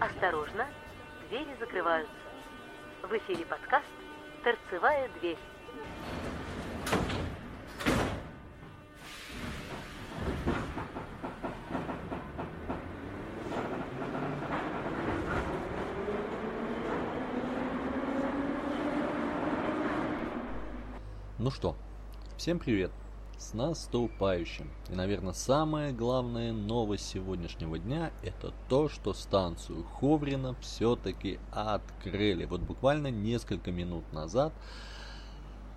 Осторожно, двери закрываются. В эфире подкаст «Торцевая дверь». Ну что, всем привет! С наступающим! И, наверное, самая главная новость сегодняшнего дня это то, что станцию Ховрина все-таки открыли. Вот буквально несколько минут назад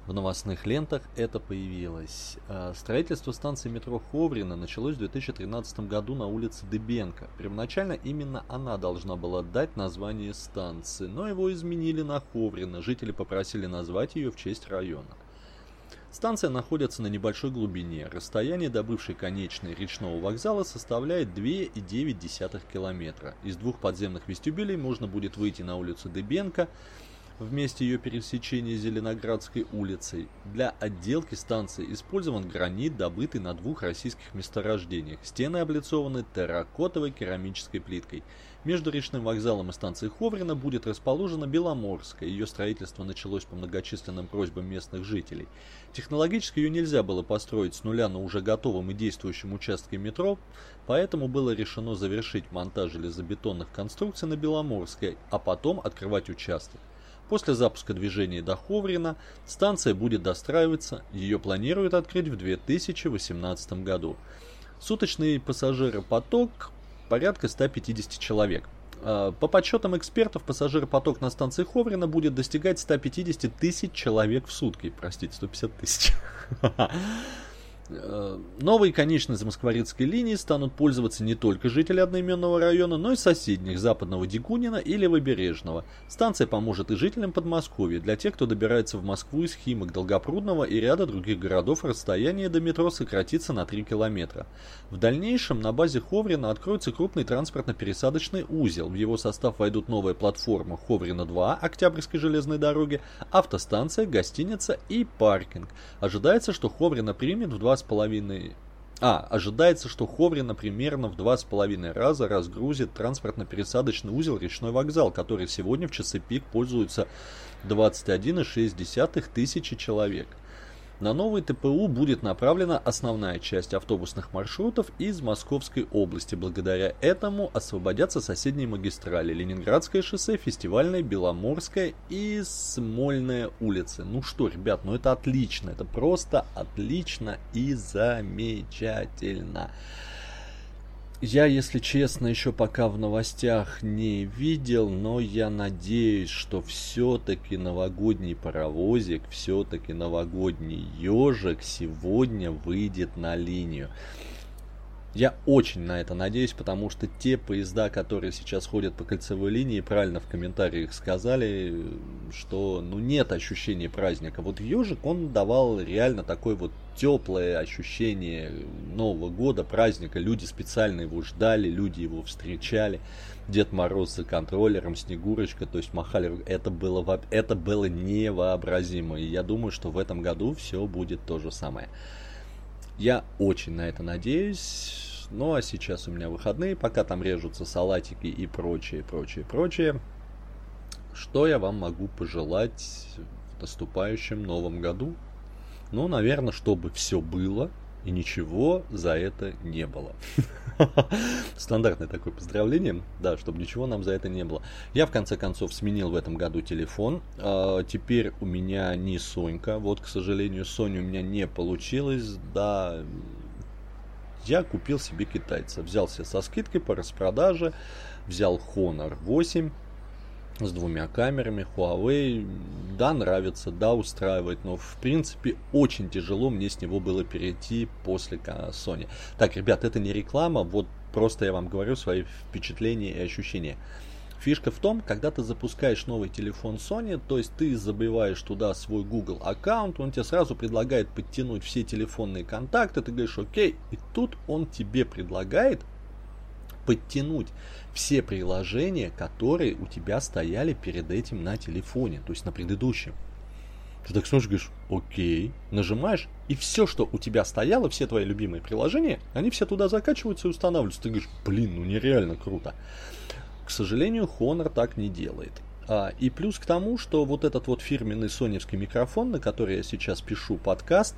в новостных лентах это появилось. А, строительство станции метро Ховрина началось в 2013 году на улице Дыбенко. Первоначально именно она должна была дать название станции, но его изменили на Ховрина. Жители попросили назвать ее в честь района. Станция находится на небольшой глубине. Расстояние до бывшей конечной речного вокзала составляет 2,9 километра. Из двух подземных вестибюлей можно будет выйти на улицу Дебенко, в месте ее пересечения Зеленоградской улицей. Для отделки станции использован гранит, добытый на двух российских месторождениях. Стены облицованы терракотовой керамической плиткой. Между речным вокзалом и станцией Ховрина будет расположена Беломорская. Ее строительство началось по многочисленным просьбам местных жителей. Технологически ее нельзя было построить с нуля на уже готовом и действующем участке метро, поэтому было решено завершить монтаж железобетонных конструкций на Беломорской, а потом открывать участок. После запуска движения до Ховрина станция будет достраиваться, ее планируют открыть в 2018 году. Суточный пассажиропоток порядка 150 человек. А, по подсчетам экспертов, пассажиропоток на станции Ховрина будет достигать 150 тысяч человек в сутки. Простите, 150 тысяч. Э, новые конечности Москворецкой линии станут пользоваться не только жители одноименного района, но и соседних Западного Дикунина и Левобережного. Станция поможет и жителям Подмосковья. Для тех, кто добирается в Москву из Химок, Долгопрудного и ряда других городов, расстояние до метро сократится на 3 километра. В дальнейшем на базе Ховрина откроется крупный транспортно-пересадочный узел. В его состав войдут новая платформа Ховрина-2 Октябрьской железной дороги, автостанция, гостиница и паркинг. Ожидается, что Ховрина примет в два два с половиной а, ожидается, что Ховрина примерно в два с половиной раза разгрузит транспортно-пересадочный узел речной вокзал, который сегодня в часы пик пользуется 21,6 тысячи человек. На новый ТПУ будет направлена основная часть автобусных маршрутов из Московской области. Благодаря этому освободятся соседние магистрали Ленинградское шоссе, Фестивальная, Беломорская и Смольная улицы. Ну что, ребят, ну это отлично, это просто отлично и замечательно. Я, если честно, еще пока в новостях не видел, но я надеюсь, что все-таки новогодний паровозик, все-таки новогодний ежик сегодня выйдет на линию. Я очень на это надеюсь, потому что те поезда, которые сейчас ходят по кольцевой линии, правильно в комментариях сказали, что ну нет ощущения праздника. Вот ежик, он давал реально такое вот теплое ощущение Нового года, праздника. Люди специально его ждали, люди его встречали. Дед Мороз за контроллером, Снегурочка, то есть махали. Это было, это было невообразимо. И я думаю, что в этом году все будет то же самое. Я очень на это надеюсь. Ну а сейчас у меня выходные, пока там режутся салатики и прочее, прочее, прочее. Что я вам могу пожелать в наступающем новом году? Ну, наверное, чтобы все было и ничего за это не было. Стандартное такое поздравление, да, чтобы ничего нам за это не было. Я в конце концов сменил в этом году телефон. А, теперь у меня не Сонька. Вот, к сожалению, Sony у меня не получилось. Да, я купил себе китайца. Взялся со скидкой по распродаже. Взял Honor 8 с двумя камерами Huawei. Да, нравится, да, устраивает, но в принципе очень тяжело мне с него было перейти после Sony. Так, ребят, это не реклама, вот просто я вам говорю свои впечатления и ощущения. Фишка в том, когда ты запускаешь новый телефон Sony, то есть ты забиваешь туда свой Google аккаунт, он тебе сразу предлагает подтянуть все телефонные контакты, ты говоришь окей, и тут он тебе предлагает подтянуть все приложения, которые у тебя стояли перед этим на телефоне, то есть на предыдущем. Ты так смотришь, говоришь, окей, нажимаешь, и все, что у тебя стояло, все твои любимые приложения, они все туда закачиваются и устанавливаются. Ты говоришь, блин, ну нереально круто. К сожалению, Honor так не делает. А, и плюс к тому, что вот этот вот фирменный соневский микрофон, на который я сейчас пишу подкаст,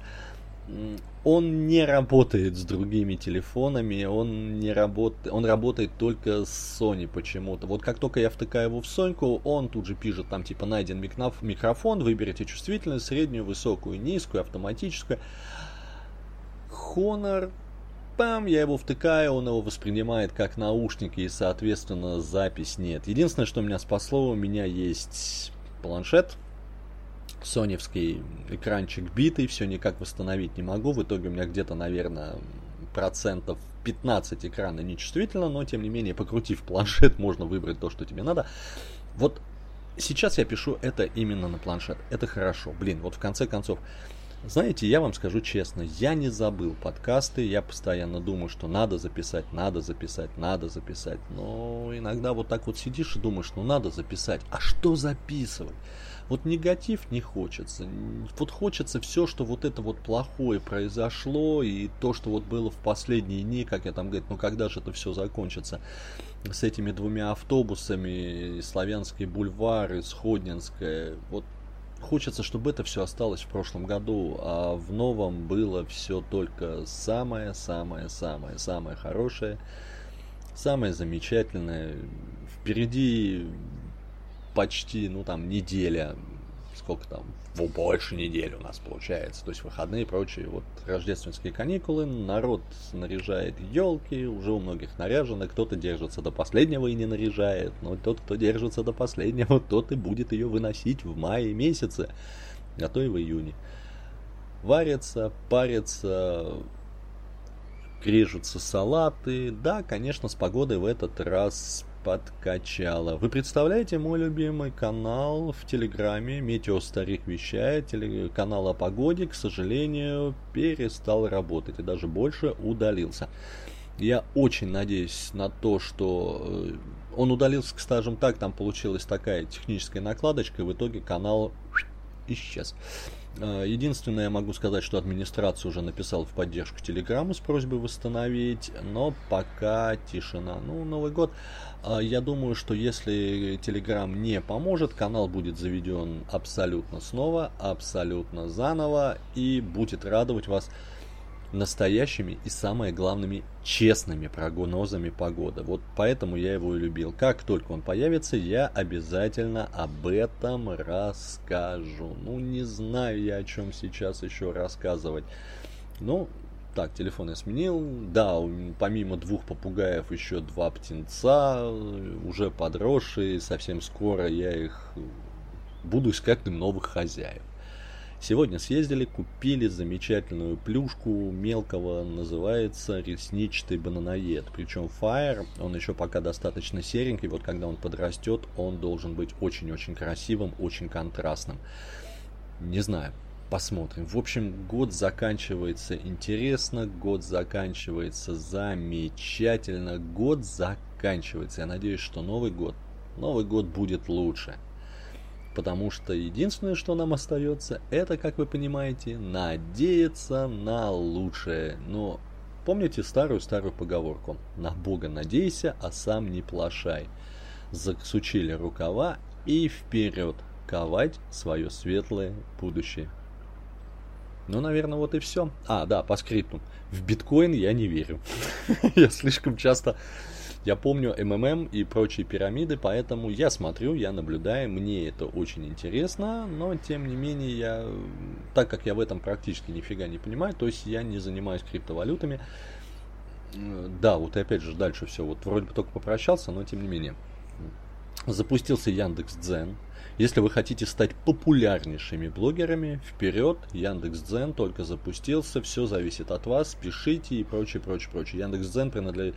он не работает с другими телефонами, он не работает, он работает только с Sony почему-то. Вот как только я втыкаю его в Соньку, он тут же пишет там типа найден микрофон, выберите чувствительность, среднюю, высокую, низкую, автоматическую. Honor, пам, я его втыкаю, он его воспринимает как наушники и, соответственно, запись нет. Единственное, что меня спасло, у меня есть планшет, соневский экранчик битый, все никак восстановить не могу. В итоге у меня где-то, наверное, процентов 15 экрана нечувствительно, но тем не менее, покрутив планшет, можно выбрать то, что тебе надо. Вот сейчас я пишу это именно на планшет. Это хорошо. Блин, вот в конце концов, знаете, я вам скажу честно, я не забыл подкасты, я постоянно думаю, что надо записать, надо записать, надо записать. Но иногда вот так вот сидишь и думаешь, ну надо записать, а что записывать? Вот негатив не хочется. Вот хочется все, что вот это вот плохое произошло, и то, что вот было в последние дни, как я там говорю, ну когда же это все закончится? С этими двумя автобусами, Славянский бульвар и Сходнинская. Вот хочется, чтобы это все осталось в прошлом году, а в новом было все только самое-самое-самое-самое хорошее, самое замечательное. Впереди почти, ну там, неделя, сколько там, ну, больше недели у нас получается, то есть выходные и прочие, вот рождественские каникулы, народ наряжает елки, уже у многих наряжено, кто-то держится до последнего и не наряжает, но тот, кто держится до последнего, тот и будет ее выносить в мае месяце, а то и в июне. Варятся, парятся, режутся салаты. Да, конечно, с погодой в этот раз подкачало. Вы представляете мой любимый канал в Телеграме Метео Старик вещает. Канал о погоде, к сожалению, перестал работать и даже больше удалился. Я очень надеюсь на то, что э, он удалился, скажем так, там получилась такая техническая накладочка, и в итоге канал исчез. Э, единственное, я могу сказать, что администрация уже написала в поддержку Телеграму с просьбой восстановить, но пока тишина. Ну, Новый год. Э, я думаю, что если Телеграм не поможет, канал будет заведен абсолютно снова, абсолютно заново и будет радовать вас настоящими и самое главными честными прогнозами погоды. Вот поэтому я его и любил. Как только он появится, я обязательно об этом расскажу. Ну, не знаю я о чем сейчас еще рассказывать. Ну, так, телефон я сменил. Да, помимо двух попугаев еще два птенца, уже подросшие. Совсем скоро я их буду искать новых хозяев. Сегодня съездили, купили замечательную плюшку мелкого, называется ресничатый бананоед. Причем Fire, он еще пока достаточно серенький, вот когда он подрастет, он должен быть очень-очень красивым, очень контрастным. Не знаю, посмотрим. В общем, год заканчивается интересно, год заканчивается замечательно, год заканчивается. Я надеюсь, что Новый год, Новый год будет лучше. Потому что единственное, что нам остается, это, как вы понимаете, надеяться на лучшее. Но помните старую-старую поговорку? На Бога надейся, а сам не плашай. Засучили рукава и вперед ковать свое светлое будущее. Ну, наверное, вот и все. А, да, по скрипту. В биткоин я не верю. Я слишком часто я помню МММ и прочие пирамиды, поэтому я смотрю, я наблюдаю, мне это очень интересно, но тем не менее я, так как я в этом практически нифига не понимаю, то есть я не занимаюсь криптовалютами, да, вот и опять же дальше все, вот вроде бы только попрощался, но тем не менее. Запустился Яндекс Дзен, если вы хотите стать популярнейшими блогерами, вперед, Яндекс.Дзен только запустился, все зависит от вас, пишите и прочее, прочее, прочее. Яндекс.Дзен принадлежит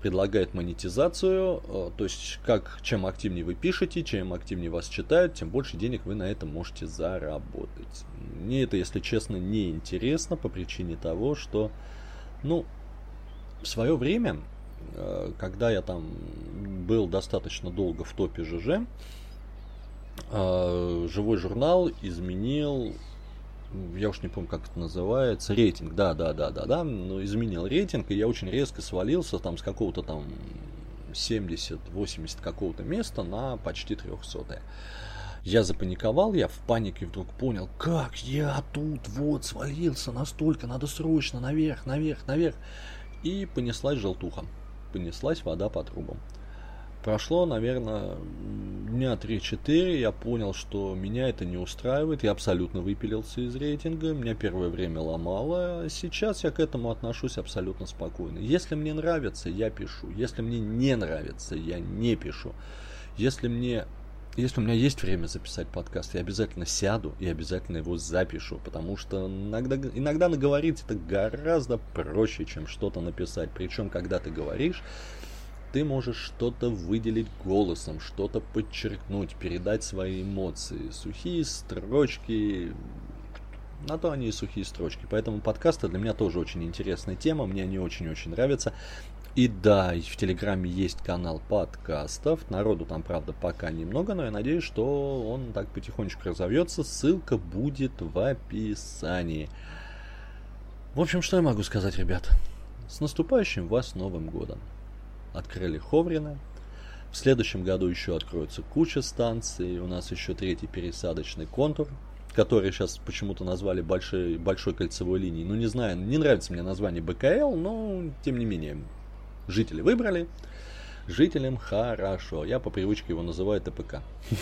предлагает монетизацию, э, то есть как чем активнее вы пишете, чем активнее вас читают, тем больше денег вы на этом можете заработать. Мне это, если честно, не интересно по причине того, что, ну, в свое время, э, когда я там был достаточно долго в топе ЖЖ, живой журнал изменил я уж не помню, как это называется, рейтинг, да, да, да, да, да, но изменил рейтинг, и я очень резко свалился там с какого-то там 70-80 какого-то места на почти 300. Я запаниковал, я в панике вдруг понял, как я тут вот свалился настолько, надо срочно наверх, наверх, наверх. И понеслась желтуха, понеслась вода по трубам. Прошло, наверное, дня 3-4, я понял, что меня это не устраивает, я абсолютно выпилился из рейтинга, меня первое время ломало, сейчас я к этому отношусь абсолютно спокойно. Если мне нравится, я пишу, если мне не нравится, я не пишу. Если мне если у меня есть время записать подкаст, я обязательно сяду и обязательно его запишу, потому что иногда, иногда наговорить это гораздо проще, чем что-то написать. Причем, когда ты говоришь, ты можешь что-то выделить голосом, что-то подчеркнуть, передать свои эмоции. Сухие строчки, на то они и сухие строчки. Поэтому подкасты для меня тоже очень интересная тема, мне они очень-очень нравятся. И да, в Телеграме есть канал подкастов. Народу там, правда, пока немного, но я надеюсь, что он так потихонечку разовьется. Ссылка будет в описании. В общем, что я могу сказать, ребят? С наступающим вас Новым Годом! Открыли Ховрина. В следующем году еще откроется куча станций. У нас еще третий пересадочный контур, который сейчас почему-то назвали большой, большой кольцевой линией. Ну, не знаю, не нравится мне название БКЛ, но тем не менее, Жители выбрали, жителям хорошо. Я по привычке его называю ТПК.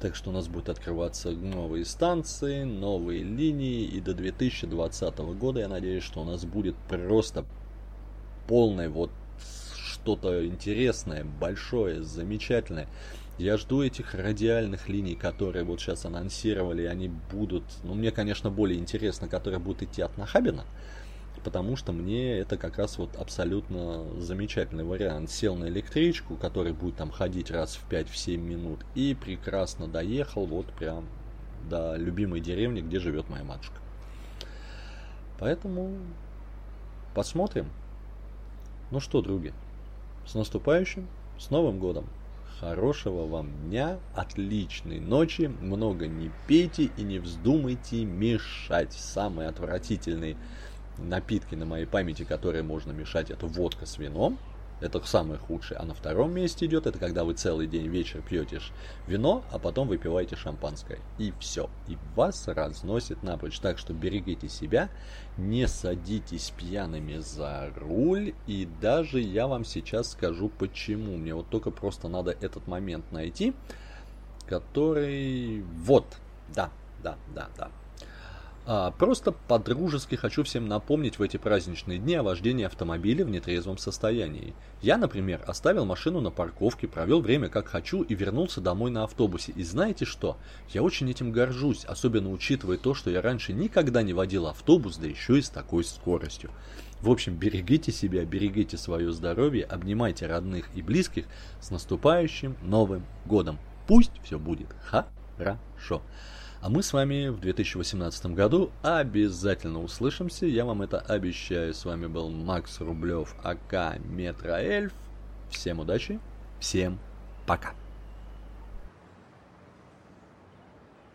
Так что у нас будут открываться новые станции, новые линии. И до 2020 года я надеюсь, что у нас будет просто полное вот что-то интересное, большое, замечательное. Я жду этих радиальных линий, которые вот сейчас анонсировали. Они будут, ну мне, конечно, более интересно, которые будут идти от Нахабина потому что мне это как раз вот абсолютно замечательный вариант. Сел на электричку, который будет там ходить раз в 5-7 минут, и прекрасно доехал вот прям до любимой деревни, где живет моя матушка. Поэтому посмотрим. Ну что, други, с наступающим, с Новым годом! Хорошего вам дня, отличной ночи, много не пейте и не вздумайте мешать. Самый отвратительный напитки на моей памяти, которые можно мешать, это водка с вином. Это самое худшее. А на втором месте идет, это когда вы целый день вечер пьете вино, а потом выпиваете шампанское. И все. И вас разносит напрочь. Так что берегите себя, не садитесь пьяными за руль. И даже я вам сейчас скажу почему. Мне вот только просто надо этот момент найти, который... Вот. Да, да, да, да. А, просто по-дружески хочу всем напомнить в эти праздничные дни о вождении автомобиля в нетрезвом состоянии. Я, например, оставил машину на парковке, провел время как хочу и вернулся домой на автобусе. И знаете что? Я очень этим горжусь, особенно учитывая то, что я раньше никогда не водил автобус, да еще и с такой скоростью. В общем, берегите себя, берегите свое здоровье, обнимайте родных и близких с наступающим Новым Годом. Пусть все будет хорошо. А мы с вами в 2018 году обязательно услышимся, я вам это обещаю. С вами был Макс Рублев, АК Метроэльф. Всем удачи, всем пока.